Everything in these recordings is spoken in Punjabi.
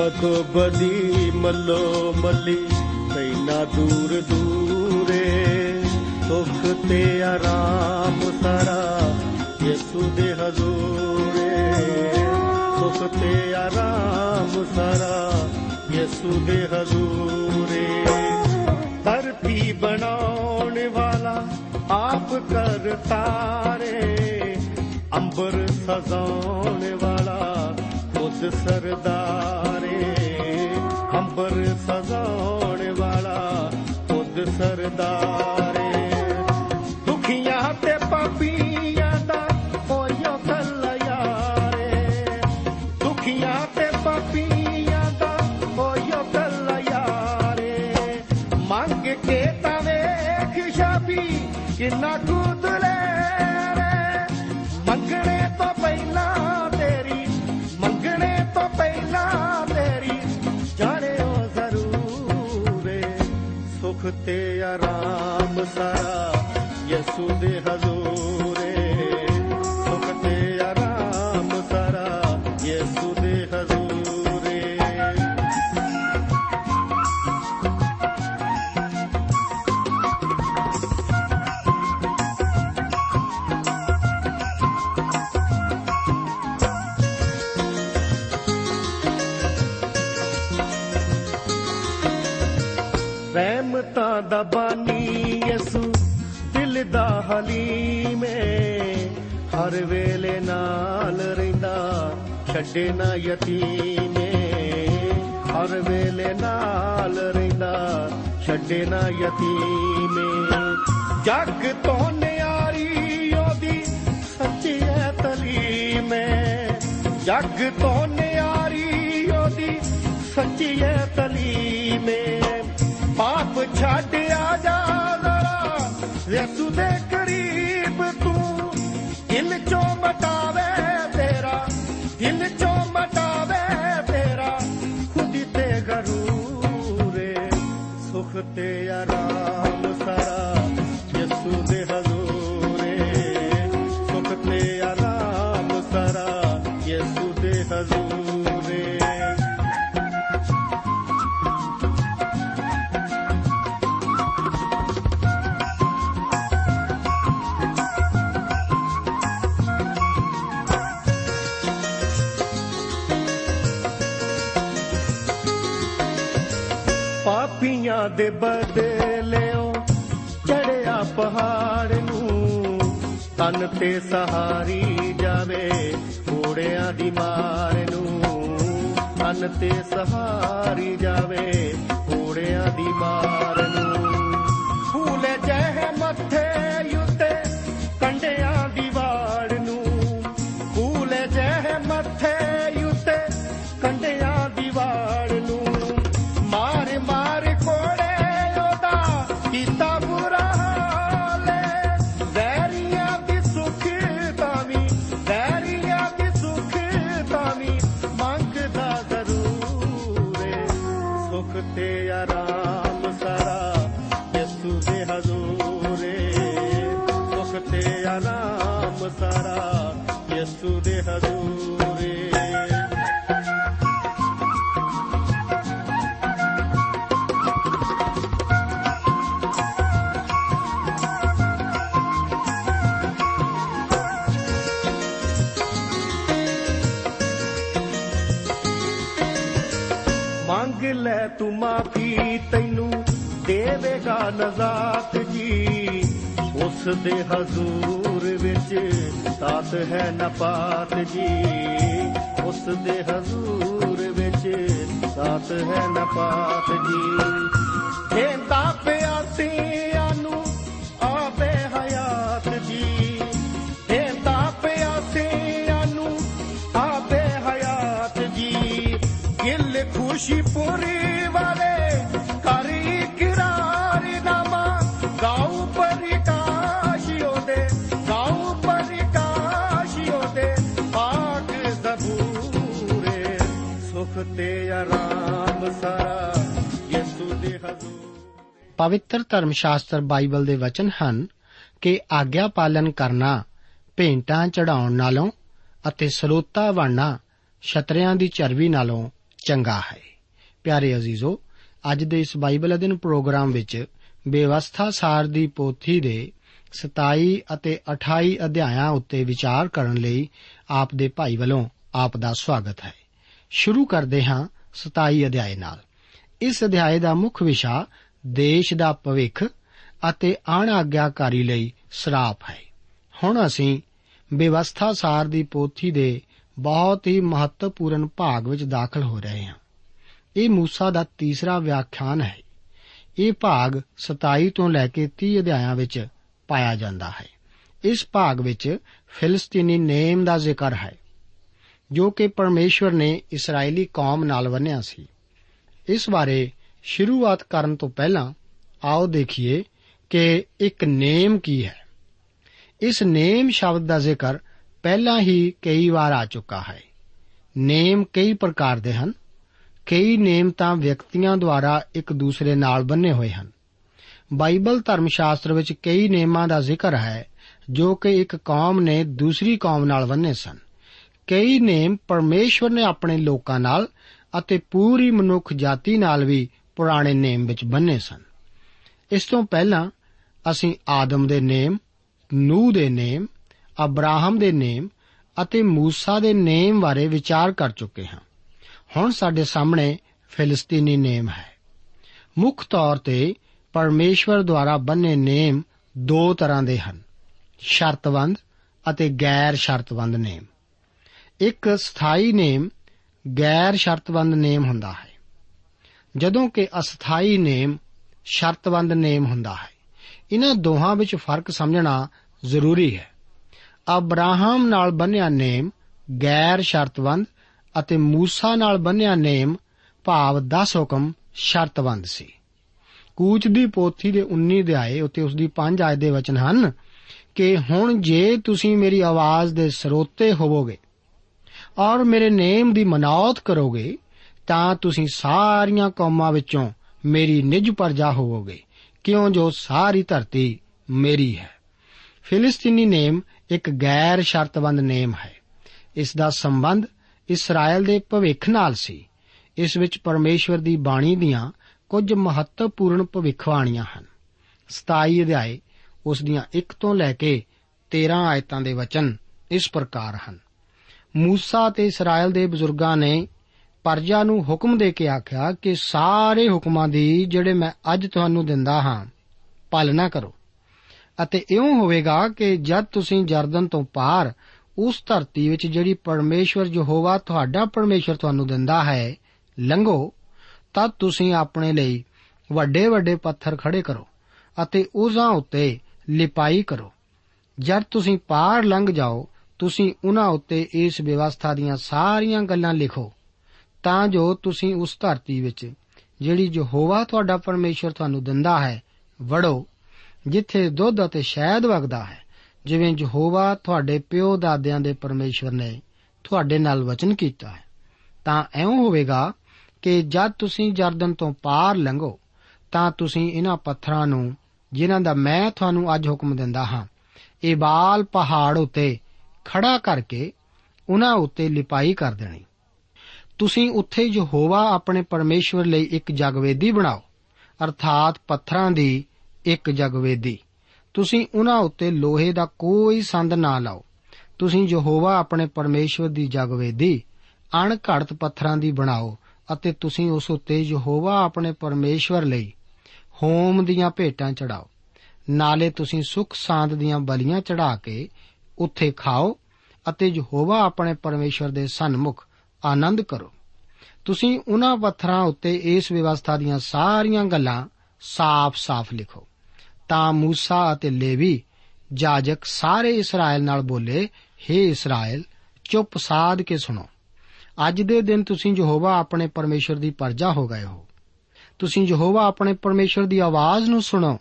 ਬਦੋ ਬਦੀ ਮੱਲੋ ਮੱਲੀ, ਤੈਨਾ ਦੂਰ ਦੂਰੇ ਸੁਖ ਤੇ ਆਰਾਮ ਸਾਰਾ ਯਿਸੂ ਦੇ ਹਜ਼ੂਰੇ। ਸੁਖ ਤੇ ਆਰਾਮ ਸਾਰਾ ਯਿਸੂ ਦੇ ਹਜ਼ੂਰੇ। ਧਰਤੀ ਬਣਾਉਣ ਵਾਲਾ ਆਪ ਕਰਤਾਰੇ ਅੰਬਰ ਸਜਾਉਣ ਵਾਲਾ ਖੁਦ ਸਰਦਾਰੇ, ਅੰਬਰ ਸਜਾਉਣ ਵਾਲਾ ਖੁਦ ਸਰਦਾਰੇ। ਦੁਖੀਆਂ ਤੇ ਪਾਪੀਆਂ ਦਾ ਹੋਇਓ ਕਲਿਆਰੇ ਦੁਖੀਆਂ ਤੇ ਪਾਪੀਆਂ ਦਾ ਹੋਇਓ ਕਲਿਆਰੇ ਮੰਗ ਕੇ ਤਾਂ ਵੇਖ ਸ਼ਾਬੀ, ਕਿੰਨਾ ਕੁਦ ਸੁਖ ਤੇ ਆਰਾਮ ਸਾਰਾ ਯਿਸੂ ਦਾ ਬਾਨੀ ਯਸੂ, ਦਿਲ ਦਾ ਹਲੀਮੇ ਹਰ ਵੇਲੇ ਨਾਲ ਰਹਿੰਦਾ, ਛੱਡੇ ਨਾ ਯਤੀਮੇ ਹਰ ਵੇਲੇ ਨਾਲ ਰਹਿੰਦਾ, ਛੱਡੇ ਨਾ ਯਤੀਮੇ ਜੱਗ ਤੋਂ ਨਿਆਰੀ ਉਹਦੀ ਸੱਚੀ ਹੈ ਤਲੀਮੇ ਜੱਗ ਤੋਂ ਨਿਆਰੀ ਉਹਦੀ ਸੱਚੀ ਹੈ ਤਲੀਮੇ ਪਾਪ ਛੱਡ ਆ ਜਾ ਜ਼ਰਾ ਯਸੂ ਦੇ ਕਰੀਬ ਤੂੰ ਦਿਲ ਚੋਂ ਮਟਾਵੇ ਦੇ ਬਦਲਿਓ, ਚੜਿਆ ਪਹਾੜ ਨੂੰ। ਤਨ ਤੇ ਸਹਾਰੀ ਜਾਵੇ ਘੋੜਿਆਂ ਦੀ ਮਾਰ ਨੂੰ। ਤਨ ਤੇ ਸਹਾਰੀ ਜਾਵੇ ਘੋੜਿਆਂ ਦੀ ਮਾਰ ਨੂੰ। ਫੂਲ ਜਹ ਮੱਥੇ ਮੰਗ ਲੈ ਤੂੰ ਮਾਫੀ ਤੈਨੂੰ ਦੇਵੇਗਾ ਨਜ਼ਾਤ ਜੀ। ਉਸ ਦੇ ਹਜ਼ੂਰ ਵਿੱਚ ਸਾਥ ਹੈ ਨਪਾਤ ਜੀ। ਉਸ ਦੇ ਹਜ਼ੂਰ ਵਿੱਚ ਸਾਥ ਹੈ ਨਪਾਤ ਜੀ। ਦੇਂਦਾ ਪਿਆਸਿਆਂ ਨੂੰ ਆਵੇ ਹਯਾਤ ਪਵਿੱਤਰ ਧਰਮ ਸ਼ਾਸਤਰ ਬਾਈਬਲ ਦੇ ਵਚਨ ਹਨ ਕਿ ਆਗਿਆ ਪਾਲਨ ਕਰਨਾ, ਭੇਂਟਾਂ ਚੜਾਉਣ ਨਾਲੋਂ ਅਤੇ ਸਰੋਤਾ ਬਣਨਾ ਛਤਰਿਆਂ ਦੀ ਚਰਬੀ ਨਾਲੋਂ ਚੰਗਾ ਹੈ। ਪਿਆਰੇ ਅਜ਼ੀਜ਼ੋ, ਅੱਜ ਦੇ ਇਸ ਬਾਈਬਲ ਅਧਿਨ ਪ੍ਰੋਗਰਾਮ ਵਿੱਚ ਬੇਵਸਥਾ ਸਾਰ ਦੀ ਪੋਥੀ ਦੇ 27 ਅਤੇ 28 ਅਧਿਆਇਆਂ ਉੱਤੇ ਵਿਚਾਰ ਕਰਨ ਲਈ ਆਪ ਦੇ ਭਾਈ ਵੱਲੋਂ ਆਪ ਦਾ ਸਵਾਗਤ ਹੈ। ਸ਼ੁਰੂ ਕਰਦੇ ਹਾਂ 27 ਅਧਿਆਇ ਨਾਲ। ਇਸ ਅਧਿਆਇ ਦਾ ਮੁੱਖ ਵਿਸ਼ਾ ਦੇਸ਼ ਦਾ ਭਵਿੱਖ ਅਤੇ ਅਣਆਗਿਆਕਾਰੀ ਲਈ ਸਰਾਪ ਹੈ। ਹੁਣ ਅਸੀਂ ਵਿਵਸਥਾ ਸਾਰ ਦੀ ਪੋਥੀ ਦੇ ਬਹੁਤ ਹੀ ਮਹੱਤਵਪੂਰਨ ਭਾਗ ਵਿੱਚ ਦਾਖਲ ਹੋ ਰਹੇ ਹਾਂ। ਇਹ موسی ਦਾ ਤੀਸਰਾ ਵਿਆਖਿਆਨ ਹੈ। ਇਹ ਭਾਗ 27 ਤੋਂ ਲੈ ਕੇ 30 ਅਧਿਆਇਆਂ ਵਿੱਚ ਪਾਇਆ ਜਾਂਦਾ ਹੈ। ਇਸ ਭਾਗ ਵਿੱਚ ਫਿਲਸਤੀਨੀ ਨੇਮ ਦਾ ਜ਼ਿਕਰ ਹੈ, ਜੋ ਕਿ ਪਰਮੇਸ਼ਵਰ ਨੇ ਇਸرائیਲੀ ਕੌਮ ਨਾਲ ਵੰਨਿਆ ਸੀ। ਇਸ ਬਾਰੇ ਸ਼ੁਰੂਆਤ ਕਰਨ ਤੋਂ ਪਹਿਲਾਂ ਆਓ ਦੇਖੀਏ ਕਿ ਇੱਕ ਨੇਮ ਕੀ ਹੈ। ਇਸ ਨੇਮ ਸ਼ਬਦ ਦਾ ਜ਼ਿਕਰ ਪਹਿਲਾਂ ਹੀ ਕਈ ਵਾਰ ਆ ਚੁੱਕਾ ਹੈ। ਨੇਮ ਕਈ ਪ੍ਰਕਾਰ ਦੇ ਹਨ। ਕਈ ਨੇਮ ਤਾਂ ਵਿਅਕਤੀਆਂ ਦੁਆਰਾ ਇੱਕ ਦੂਸਰੇ ਨਾਲ ਬੰਨੇ ਹੋਏ ਹਨ। ਬਾਈਬਲ ਧਰਮ ਸ਼ਾਸਤਰ ਵਿੱਚ ਕਈ ਨੇਮਾਂ ਦਾ ਜ਼ਿਕਰ ਹੈ ਜੋ ਕਿ ਇੱਕ ਕੌਮ ਨੇ ਦੂਸਰੀ ਕੌਮ ਨਾਲ ਬੰਨੇ ਸਨ। ਕਈ ਨੇਮ ਪਰਮੇਸ਼ਵਰ ਨੇ ਆਪਣੇ ਲੋਕਾਂ ਨਾਲ ਅਤੇ ਪੂਰੀ ਮਨੁੱਖ ਜਾਤੀ ਨਾਲ ਵੀ ਪੁਰਾਣੇ ਨੇਮ ਵਿੱਚ ਬੰਨੇ ਸਨ। ਇਸ ਤੋਂ ਪਹਿਲਾਂ ਅਸੀਂ ਆਦਮ ਦੇ ਨੇਮ, ਨੂਹ ਦੇ ਨੇਮ, ਅਬਰਾਹਮ ਦੇ ਨੇਮ ਅਤੇ ਮੂਸਾ ਦੇ ਨੇਮ ਬਾਰੇ ਵਿਚਾਰ ਕਰ ਚੁੱਕੇ ਹਾਂ। ਹੁਣ ਸਾਡੇ ਸਾਹਮਣੇ ਫਿਲਸਤੀਨੀ ਨੇਮ ਹੈ। ਮੁੱਖ ਤੌਰ ਤੇ ਪਰਮੇਸ਼ਵਰ ਦੁਆਰਾ ਬੰਨੇ ਨੇਮ ਦੋ ਤਰ੍ਹਾਂ ਦੇ ਹਨ ਸ਼ਰਤਬੰਦ ਅਤੇ ਗੈਰ ਸ਼ਰਤਬੰਦ ਨੇਮ। ਇੱਕ ਸਥਾਈ ਨੇਮ, ਗੈਰ ਸ਼ਰਤਬੰਦ ਨੇਮ ਹੁੰਦਾ ਹੈ। ਜਦੋਂ ਕਿ ਅਸਥਾਈ ਨੇਮ ਸ਼ਰਤਬੰਦ ਨੇਮ ਹੁੰਦਾ ਹੈ। ਇਹਨਾਂ ਦੋਹਾਂ ਵਿੱਚ ਫ਼ਰਕ ਸਮਝਣਾ ਜ਼ਰੂਰੀ ਹੈ। ਅਬਰਾਹਮ ਨਾਲ ਬੰਨਿਆ ਨੇਮ ਗੈਰ ਸ਼ਰਤਬੰਦ ਅਤੇ ਮੂਸਾ ਨਾਲ ਬੰਨਿਆ ਨੇਮ ਭਾਵ 10 ਹੁਕਮ ਸ਼ਰਤਬੰਦ ਸੀ। ਕੂਚ ਦੀ ਪੋਥੀ ਦੇ 19 ਅਧਿਆਏ ਉੱਤੇ ਉਸ ਦੀ 5 ਆਇਤ ਦੇ ਵਚਨ ਹਨ ਕਿ ਹੁਣ ਜੇ ਤੁਸੀਂ ਮੇਰੀ ਆਵਾਜ਼ ਦੇ ਸਰੋਤੇ ਹੋਵੋਗੇ ਔਰ ਮੇਰੇ ਨੇਮ ਦੀ ਮਨਾਉਤ ਕਰੋਗੇ ਤਾਂ ਤੁਸੀਂ ਸਾਰੀਆਂ ਕੌਮਾਂ ਵਿੱਚੋਂ ਮੇਰੀ ਨਿਜ ਪਰਜਾ ਹੋਵੋਗੇ, ਕਿਉਂ ਜੋ ਸਾਰੀ ਧਰਤੀ ਮੇਰੀ ਹੈ। ਫਿਲਿਸਤੀਨੀ ਨੇਮ ਇੱਕ ਗੈਰ ਸ਼ਰਤਬੰਦ ਨੇਮ ਹੈ। ਇਸ ਦਾ ਸੰਬੰਧ ਇਸਰਾਇਲ ਦੇ ਭਵਿੱਖ ਨਾਲ ਸੀ। ਇਸ ਵਿੱਚ ਪਰਮੇਸ਼ਵਰ ਦੀ ਬਾਣੀ ਦੀਆਂ ਕੁਝ ਮਹੱਤਵਪੂਰਨ ਭਵਿੱਖਬਾਣੀਆਂ ਹਨ। 27 ਅਧਿਆਏ, ਉਸ ਦੀਆਂ 1 ਤੋਂ ਲੈ ਕੇ 13 ਆਇਤਾਂ ਦੇ ਵਚਨ ਇਸ ਪ੍ਰਕਾਰ ਹਨ। ਮੂਸਾ ਤੇ ਇਸਰਾਇਲ ਦੇ ਬਜ਼ੁਰਗਾਂ ਨੇ ਪਰਜਾ ਨੂੰ ਹੁਕਮ ਦੇ ਕੇ ਆਖਿਆ ਕਿ ਸਾਰੇ ਹੁਕਮਾਂ ਦੀ ਜਿਹੜੇ ਮੈਂ ਅੱਜ ਤੁਹਾਨੂੰ ਦਿੰਦਾ ਹਾਂ, ਪਾਲਣਾ ਕਰੋ। ਅਤੇ ਇਉਂ ਹੋਵੇਗਾ ਕਿ ਜਦ ਤੁਸੀਂ ਜਰਦਨ ਤੋਂ ਪਾਰ ਉਸ ਧਰਤੀ ਵਿੱਚ ਜਿਹੜੀ ਪਰਮੇਸ਼ਵਰ ਯਹੋਵਾ ਤੁਹਾਡਾ ਪਰਮੇਸ਼ਵਰ ਤੁਹਾਨੂੰ ਦਿੰਦਾ ਹੈ, ਲੰਘੋ, ਤਦ ਤੁਸੀਂ ਆਪਣੇ ਲਈ ਵੱਡੇ ਵੱਡੇ ਪੱਥਰ ਖੜੇ ਕਰੋ ਅਤੇ ਉਸਾਂ ਉੱਤੇ ਲਿਪਾਈ ਕਰੋ। ਜਦ ਤੁਸੀਂ ਪਾਰ ਲੰਘ ਜਾਓ, ਤੁਸੀਂ ਉਹਨਾਂ ਉੱਤੇ ਇਸ ਵਿਵਸਥਾ ਦੀਆਂ ਸਾਰੀਆਂ ਗੱਲਾਂ ਲਿਖੋ। ਤਾਂ ਜੋ ਤੁਸੀਂ ਉਸ ਧਰਤੀ ਵਿੱਚ, ਜਿਹੜੀ ਯਹੋਵਾ ਤੁਹਾਡਾ ਪਰਮੇਸ਼ਵਰ ਤੁਹਾਨੂੰ ਦਿੰਦਾ ਹੈ, ਵੜੋ, ਜਿੱਥੇ ਦੁੱਧ ਅਤੇ ਸ਼ਹਿਦ ਵਗਦਾ ਹੈ, ਜਿਵੇਂ ਯਹੋਵਾ ਤੁਹਾਡੇ ਪਿਓ ਦਾਦਿਆਂ ਦੇ ਪਰਮੇਸ਼ਵਰ ਨੇ ਤੁਹਾਡੇ ਨਾਲ ਵਚਨ ਕੀਤਾ ਹੈ। ਤਾਂ ਐਉਂ ਹੋਵੇਗਾ ਕਿ ਜਦ ਤੁਸੀਂ ਜਰਦਨ ਤੋਂ ਪਾਰ ਲੰਘੋ, ਤਾਂ ਤੁਸੀਂ ਇਹਨਾਂ ਪੱਥਰਾਂ ਨੂੰ, ਜਿਨ੍ਹਾਂ ਦਾ ਮੈਂ ਤੁਹਾਨੂੰ ਅੱਜ ਹੁਕਮ ਦਿੰਦਾ ਹਾਂ ਏਬਾਲ ਪਹਾੜ ਉੱਤੇ ਖੜਾ ਕਰਕੇ ਉਹਨਾਂ ਉੱਤੇ ਲਿਪਾਈ ਕਰ ਦੇਣੀ। ਤੁਸੀਂ ਉੱਥੇ ਯਹੋਵਾ ਆਪਣੇ ਪਰਮੇਸ਼ਵਰ ਲਈ ਇੱਕ ਜਗਵੇਦੀ ਬਣਾਓ, ਅਰਥਾਤ ਪੱਥਰਾਂ ਦੀ ਇੱਕ ਜਗਵੇਦੀ। ਤੁਸੀਂ ਉਹਨਾਂ ਉੱਤੇ ਲੋਹੇ ਦਾ ਕੋਈ ਸੰਦ ਨਾ ਲਾਓ। ਤੁਸੀਂ ਯਹੋਵਾ ਆਪਣੇ ਪਰਮੇਸ਼ਵਰ ਦੀ ਜਗਵੇਦੀ, ਅਣਘੜਤ ਪੱਥਰਾਂ ਦੀ ਬਣਾਓ ਅਤੇ ਤੁਸੀਂ ਉਸ ਉੱਤੇ ਯਹੋਵਾ ਆਪਣੇ ਪਰਮੇਸ਼ਵਰ ਲਈ ਹੋਮ ਦੀਆਂ ਭੇਟਾਂ ਚੜਾਓ। ਨਾਲੇ ਤੁਸੀਂ ਸੁਖ ਸਾਂਦ ਦੀਆਂ ਬਲੀਆਂ ਚੜਾ ਕੇ ਉੱਥੇ ਖਾਓ ਅਤੇ ਯਹੋਵਾ ਆਪਣੇ ਪਰਮੇਸ਼ਵਰ ਦੇ ਸਨਮੁਖ ਆਨੰਦ ਕਰੋ ਤੁਸੀਂ ਉਹਨਾਂ ਪੱਥਰਾਂ ਉੱਤੇ ਇਸ ਵਿਵਸਥਾ ਦੀਆਂ ਸਾਰੀਆਂ ਗੱਲਾਂ ਸਾਫ਼-ਸਾਫ਼ ਲਿਖੋ ਤਾਂ موسی ਅਤੇ ਲੇਵੀ ਜਾਜਕ ਸਾਰੇ ਇਸਰਾਇਲ ਨਾਲ ਬੋਲੇ हे ਇਸਰਾਇਲ ਚੁੱਪ ਸਾਧ ਕੇ ਸੁਣੋ ਅੱਜ ਦੇ ਦਿਨ ਤੁਸੀਂ ਯਹੋਵਾ ਆਪਣੇ ਪਰਮੇਸ਼ਰ ਦੀ ਪਰਜਾ ਹੋ ਗਏ ਹੋ ਤੁਸੀਂ ਯਹੋਵਾ ਆਪਣੇ ਪਰਮੇਸ਼ਰ ਦੀ ਆਵਾਜ਼ ਨੂੰ ਸੁਣੋ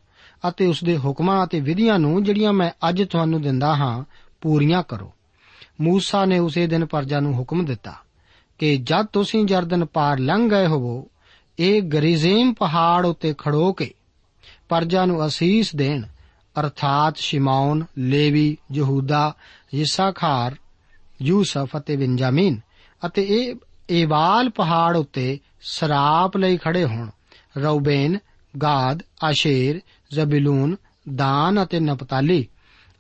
ਅਤੇ ਉਸ ਦੇ ਹੁਕਮਾਂ ਅਤੇ ਵਿਧੀਆਂ ਨੂੰ ਜਿਹੜੀਆਂ ਮੈਂ ਅੱਜ ਤੁਹਾਨੂੰ ਦਿੰਦਾ ਹਾਂ ਪੂਰੀਆਂ ਕਰੋ موسی ਨੇ ਉਸੇ ਦਿਨ ਪਰਜਾ ਨੂੰ ਹੁਕਮ ਦਿੱਤਾ ਕਿ ਜਦ ਤੁਸੀਂ ਜਰਦਨ ਪਾਰ ਲੰਘ ਗਏ ਹੋਵੋ, ਇਹ ਗਰੀਜ਼ੀਮ ਪਹਾੜ ਉੱਤੇ ਖੜੋ ਕੇ ਪਰਜਾ ਨੂੰ ਅਸੀਸ ਦੇਣ, ਅਰਥਾਤ ਸ਼ਿਮੌਨ, ਲੇਵੀ, ਯਹੂਦਾ, ਯਿਸਾਖਾਰ, ਯੂਸਫ ਅਤੇ ਬਿੰਜਾਮੀਨ ਅਤੇ ਇਹ ਏਵਾਲ ਪਹਾੜ ਉੱਤੇ ਸਰਾਪ ਲਈ ਖੜੇ ਹੋਣ। ਰੌਬੇਨ ਗਾਦ, ਆਸ਼ੇਰ, ਜ਼ਬਿਲੂਨ, ਦਾਨ ਅਤੇ ਨਪਤਾਲੀ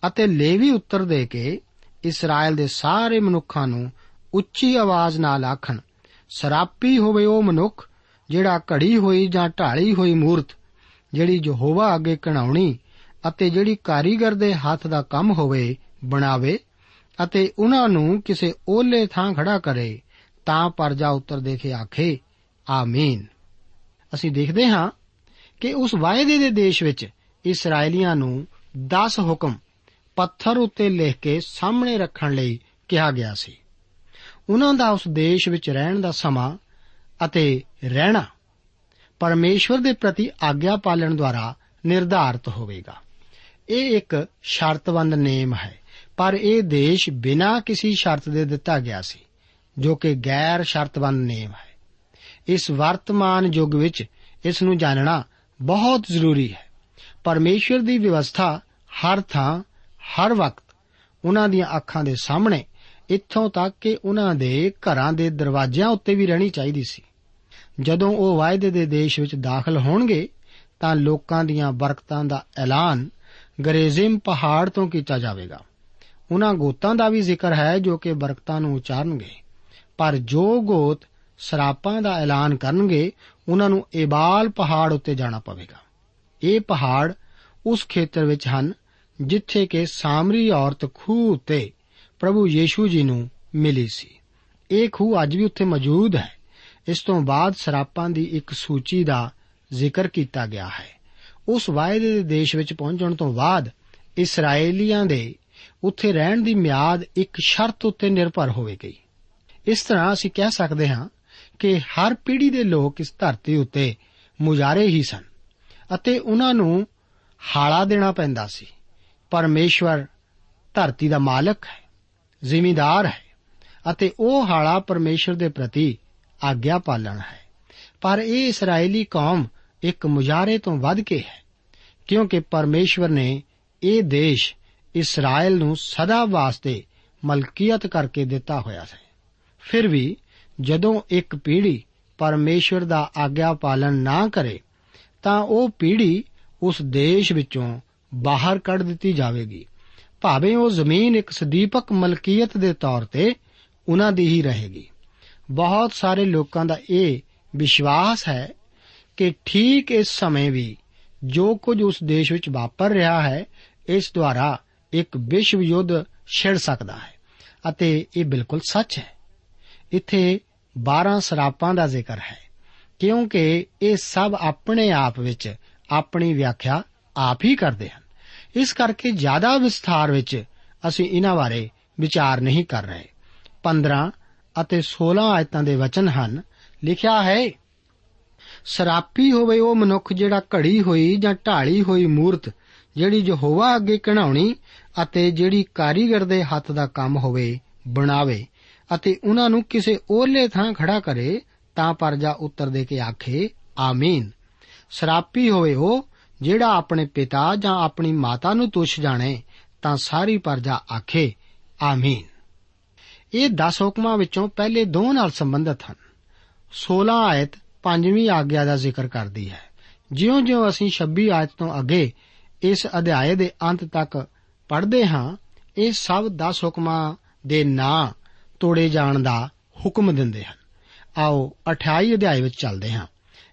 ਅਤੇ ਲੇਵੀ ਉੱਤਰ ਦੇ ਕੇ ਇਸਰਾਇਲ ਦੇ ਸਾਰੇ ਮਨੁੱਖਾਂ ਨੂੰ ਉੱਚੀ ਆਵਾਜ਼ ਨਾਲ ਆਖਣ, ਸਰਾਪੀ ਹੋਵੇ ਉਹ ਮਨੁੱਖ, ਜਿਹੜਾ ਘੜੀ ਹੋਈ ਜਾਂ ਢਾਲੀ ਹੋਈ ਮੂਰਤ, ਜਿਹੜੀ ਯਹੋਵਾ ਅੱਗੇ ਕਣਾਉਣੀ ਅਤੇ ਜਿਹੜੀ ਕਾਰੀਗਰ ਦੇ ਹੱਥ ਦਾ ਕੰਮ ਹੋਵੇ, ਬਣਾਵੇ ਅਤੇ ਉਹਨਾਂ ਨੂੰ ਕਿਸੇ ਓਲੇ ਥਾਂ ਖੜਾ ਕਰੇ, ਤਾਂ ਪਰਜਾ ਉੱਤਰ ਦੇ ਕੇ ਆਖੇ, ਆਮੀਨ। ਅਸੀਂ ਦੇਖਦੇ ਹਾਂ ਕਿ ਉਸ ਵਾਅਦੇ ਦੇ ਦੇਸ਼ ਵਿੱਚ ਇਸرائیਲੀਆਂ ਨੂੰ 10 ਹੁਕਮ ਪੱਥਰ ਉੱਤੇ ਲਿਖ ਕੇ ਸਾਹਮਣੇ ਰੱਖਣ ਲਈ ਕਿਹਾ ਗਿਆ ਸੀ। ਉਹਨਾਂ ਦਾ ਉਸ ਦੇਸ਼ ਵਿੱਚ ਰਹਿਣ ਦਾ ਸਮਾਂ ਅਤੇ ਰਹਿਣਾ ਪਰਮੇਸ਼ਵਰ ਦੇ ਪ੍ਰਤੀ ਆਗਿਆ ਪਾਲਣ ਦੁਆਰਾ ਨਿਰਧਾਰਤ ਹੋਵੇਗਾ। ਇਹ ਇੱਕ ਸ਼ਰਤਬੰਦ ਨੇਮ ਹੈ, ਪਰ ਇਹ ਦੇਸ਼ ਬਿਨਾਂ ਕਿਸੇ ਸ਼ਰਤ ਦੇ ਦਿੱਤਾ ਗਿਆ ਸੀ, ਜੋ ਕਿ ਗੈਰ ਸ਼ਰਤਬੰਦ ਨੇਮ ਹੈ। ਇਸ ਵਰਤਮਾਨ ਯੁੱਗ ਵਿੱਚ ਇਸ ਨੂੰ ਜਾਣਨਾ ਬਹੁਤ ਜ਼ਰੂਰੀ ਹੈ। ਪਰਮੇਸ਼ਵਰ ਦੀ ਵਿਵਸਥਾ ਹਰ ਥਾਂ, ਹਰ ਵਕਤ ਉਹਨਾਂ ਦੀਆਂ ਅੱਖਾਂ ਦੇ ਸਾਹਮਣੇ ਇੱਥੋਂ ਤੱਕ ਕਿ ਉਹਨਾਂ ਦੇ ਘਰਾਂ ਦੇ ਦਰਵਾਜ਼ਿਆਂ ਉੱਤੇ ਵੀ ਰਹਿਣੀ ਚਾਹੀਦੀ ਸੀ। ਜਦੋਂ ਉਹ ਵਾਅਦੇ ਦੇ ਦੇਸ਼ ਵਿੱਚ ਦਾਖਲ ਹੋਣਗੇ, ਤਾਂ ਲੋਕਾਂ ਦੀਆਂ ਬਰਕਤਾਂ ਦਾ ਐਲਾਨ ਗਰੇਜ਼ਿਮ ਪਹਾੜ ਤੋਂ ਕੀਤਾ ਜਾਵੇਗਾ। ਉਹਨਾਂ ਗੋਤਾਂ ਦਾ ਵੀ ਜ਼ਿਕਰ ਹੈ ਜੋ ਕਿ ਬਰਕਤਾਂ ਨੂੰ ਉਚਾਰਨਗੇ। ਪਰ ਜੋ ਗੋਤ ਸਰਾਪਾਂ ਦਾ ਐਲਾਨ ਕਰਨਗੇ, ਉਹਨਾਂ ਨੂੰ ਏਬਾਲ ਪਹਾੜ ਉੱਤੇ ਜਾਣਾ ਪਵੇਗਾ। ਇਹ ਪਹਾੜ ਉਸ ਖੇਤਰ ਵਿੱਚ ਹਨ ਜਿੱਥੇ ਕਿ ਸਾਮਰੀ ਔਰਤ ਖੂਹ ਉੱਤੇ ਪ੍ਰਭੂ ਯੀਸ਼ੂ ਜੀ ਨੂੰ ਮਿਲੀ ਸੀ। ਇਹ ਖੂਹ ਅੱਜ ਵੀ ਉੱਥੇ ਮੌਜੂਦ ਹੈ। ਇਸ ਤੋਂ ਬਾਅਦ ਸਰਾਪਾਂ ਦੀ ਇੱਕ ਸੂਚੀ ਦਾ ਜ਼ਿਕਰ ਕੀਤਾ ਗਿਆ ਹੈ। ਉਸ ਵਾਅਦੇ ਦੇ ਦੇਸ਼ ਵਿੱਚ ਪਹੁੰਚਣ ਤੋਂ ਬਾਅਦ ਇਸرائیਲੀਆਂ ਦੇ ਉੱਥੇ ਰਹਿਣ ਦੀ ਮਿਆਦ ਇੱਕ ਸ਼ਰਤ ਉੱਤੇ ਨਿਰਭਰ ਹੋਵੇਗੀ। ਇਸ ਤਰ੍ਹਾਂ ਅਸੀਂ ਕਹਿ ਸਕਦੇ ਹਾਂ ਕਿ ਹਰ ਪੀੜ੍ਹੀ ਦੇ ਲੋਕ ਇਸ ਧਰਤੀ ਉੱਤੇ ਮੁਜਾਰੇ ਹੀ ਸਨ ਅਤੇ ਉਹਨਾਂ ਨੂੰ ਹਾਲਾ ਦੇਣਾ ਪੈਂਦਾ ਸੀ। ਪਰਮੇਸ਼ਵਰ ਧਰਤੀ ਦਾ ਮਾਲਕ ਹੈ। ਜ਼ਿੰਮੇਦਾਰ ਹੈ ਅਤੇ ਉਹ ਹਾਲਾ ਪਰਮੇਸ਼ਰ ਦੇ ਪ੍ਰਤੀ ਆਗਿਆ ਪਾਲਣ ਹੈ। ਪਰ ਇਹ ਇਸرائیਲੀ ਕੌਮ ਇੱਕ ਮੁਜਾਰੇ ਤੋਂ ਵੱਧ ਕੇ ਹੈ, ਕਿਉਂਕਿ ਪਰਮੇਸ਼ਵਰ ਨੇ ਇਹ ਦੇਸ਼ ਇਸਰਾਇਲ ਨੂੰ ਸਦਾ ਵਾਸਤੇ ਮਲਕੀਅਤ ਕਰਕੇ ਦਿੱਤਾ ਹੋਇਆ ਸੀ ਫਿਰ ਵੀ ਜਦੋਂ ਇੱਕ ਪੀੜ੍ਹੀ ਪਰਮੇਸ਼ਵਰ ਦਾ ਆਗਿਆ ਪਾਲਨ ਨਾ ਕਰੇ, ਤਾਂ ਉਹ ਪੀੜ੍ਹੀ ਉਸ ਦੇਸ਼ ਵਿੱਚੋਂ ਬਾਹਰ ਕੱਢ ਦਿੱਤੀ ਜਾਵੇਗੀ। ਭਾਵੇਂ ਉਹ ਜ਼ਮੀਨ ਇੱਕ ਸਦੀਪਕ ਮਲਕੀਅਤ ਦੇ ਤੌਰ ਤੇ ਉਹਨਾਂ ਦੀ ਹੀ ਰਹੇਗੀ। ਬਹੁਤ ਸਾਰੇ ਲੋਕਾਂ ਦਾ ਇਹ ਵਿਸ਼ਵਾਸ ਹੈ ਕਿ ਠੀਕ ਇਸ ਸਮੇਂ ਵੀ ਜੋ ਕੁਝ ਉਸ ਦੇਸ਼ ਵਿੱਚ ਵਾਪਰ ਰਿਹਾ ਹੈ, ਇਸ ਦੁਆਰਾ ਇੱਕ ਵਿਸ਼ਵ ਯੁੱਧ ਛਿੜ ਸਕਦਾ ਹੈ। ਅਤੇ ਇਹ ਬਿਲਕੁਲ ਸੱਚ ਹੈ। ਇੱਥੇ 12 ਸਰਾਪਾਂ ਦਾ ਜ਼ਿਕਰ ਹੈ, ਕਿਉਂਕਿ ਇਹ ਸਭ ਆਪਣੇ ਆਪ ਵਿੱਚ ਆਪਣੀ ਵਿਆਖਿਆ ਆਪ ਹੀ ਕਰਦੇ ਹਨ। ਇਸ ਕਰਕੇ ਜ਼ਿਆਦਾ ਵਿਸਥਾਰ ਵਿੱਚ ਅਸੀਂ ਇਹਨਾਂ ਬਾਰੇ ਵਿਚਾਰ ਨਹੀਂ ਕਰ ਰਹੇ। 15 ਅਤੇ 16 ਆਇਤਾਂ ਦੇ ਵਚਨ ਹਨ। ਲਿਖਿਆ ਹੈ, ਸਰਾਪੀ ਹੋਵੇ ਉਹ ਮਨੁੱਖ ਜਿਹੜਾ ਘੜੀ ਹੋਈ ਜਾਂ ਢਾਲੀ ਹੋਈ ਮੂਰਤ, ਜਿਹੜੀ ਯਹੋਵਾ ਅੱਗੇ ਕਢਾਉਣੀ ਅਤੇ ਜਿਹੜੀ ਕਾਰੀਗਰ ਦੇ ਹੱਥ ਦਾ ਕੰਮ ਹੋਵੇ, ਬਣਾਵੇ ਅਤੇ ਉਹਨਾਂ ਨੂੰ ਕਿਸੇ ਓਲੇ ਥਾਂ ਖੜਾ ਕਰੇ, ਤਾਂ ਪਰਜਾ ਉੱਤਰ ਦੇ ਕੇ ਆਖੇ, ਆਮੀਨ। ਸਰਾਪੀ ਹੋਵੇ ਉਹ ਜਿਹੜਾ ਆਪਣੇ ਪਿਤਾ ਜਾਂ ਆਪਣੀ ਮਾਤਾ ਨੂੰ ਤੁਛ ਜਾਣੇ, ਤਾਂ ਸਾਰੀ ਪਰਜਾ ਆਖੇ, ਆਮੀਨ। ਇਹ 10 ਹੁਕਮਾਂ ਵਿੱਚੋਂ ਪਹਿਲੇ ਦੋ ਨਾਲ ਸੰਬੰਧਿਤ ਹਨ। 16 ਆਇਤ ਪੰਜਵੀਂ ਆਗਿਆ ਦਾ ਜ਼ਿਕਰ ਕਰਦੀ ਹੈ। ਜਿਉਂ-ਜਿਉਂ ਅਸੀਂ 26 ਆਇਤ ਤੋਂ ਅੱਗੇ ਇਸ ਅਧਿਆਏ ਦੇ ਅੰਤ ਤੱਕ ਪੜ੍ਹਦੇ ਹਾਂ, ਇਹ ਸਭ 10 ਹੁਕਮਾਂ ਦੇ ਨਾਂ ਤੋੜੇ ਜਾਣ ਦਾ ਹੁਕਮ ਦਿੰਦੇ ਹਨ। ਆਓ 28 ਅਧਿਆਇ ਵਿੱਚ ਚੱਲਦੇ ਹਾਂ।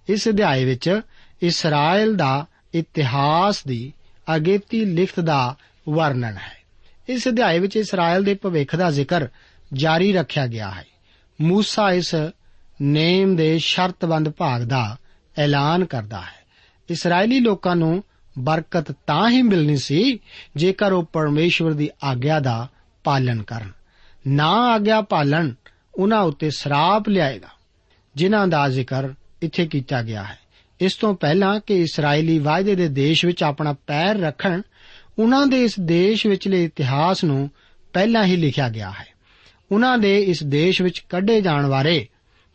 ਇਸ ਅਧਿਆਇ ਵਿੱਚ ਇਸਰਾਇਲ ਦਾ ਇਤਿਹਾਸ ਦੀ ਅਗੇਤੀ ਲਿਖਤ ਦਾ ਵਰਣਨ ਹੈ। ਇਸ ਅਧਿਆਇ ਵਿੱਚ ਇਸਰਾਇਲ ਦੇ ਭਵਿੱਖ ਦਾ ਜ਼ਿਕਰ ਜਾਰੀ ਰੱਖਿਆ ਗਿਆ ਹੈ। موسی ਇਸ ਨੇਮ ਦੇ ਸ਼ਰਤਬੰਦ ਭਾਗ ਦਾ ਐਲਾਨ ਕਰਦਾ ਹੈ। ਇਸرائیਲੀ ਲੋਕਾਂ ਨੂੰ ਬਰਕਤ ਤਾਂ ਹੀ ਮਿਲਣੀ ਸੀ ਜੇਕਰ ਉਹ ਪਰਮੇਸ਼ਵਰ ਦੀ ਆਗਿਆ ਦਾ ਪਾਲਨ ਕਰਨ। ਨਾ ਆਗਿਆ ਪਾਲਨ ਉਹਨਾਂ ਉੱਤੇ ਸਰਾਪ ਲਿਆਏਗਾ, ਜਿਨ੍ਹਾਂ ਦਾ ਜ਼ਿਕਰ ਇੱਥੇ ਕੀਤਾ ਗਿਆ ਹੈ। ਇਸ ਤੋਂ ਪਹਿਲਾਂ ਕਿ ਇਸرائیਲੀ ਵਾਅਦੇ ਦੇ ਦੇਸ਼ ਵਿੱਚ ਆਪਣਾ ਪੈਰ ਰੱਖਣ, ਉਹਨਾਂ ਦੇ ਇਸ ਦੇਸ਼ ਵਿੱਚਲੇ ਇਤਿਹਾਸ ਨੂੰ ਪਹਿਲਾਂ ਹੀ ਲਿਖਿਆ ਗਿਆ ਹੈ। ਉਹਨਾਂ ਦੇ ਇਸ ਦੇਸ਼ ਵਿੱਚ ਕੱਢੇ ਜਾਣ ਬਾਰੇ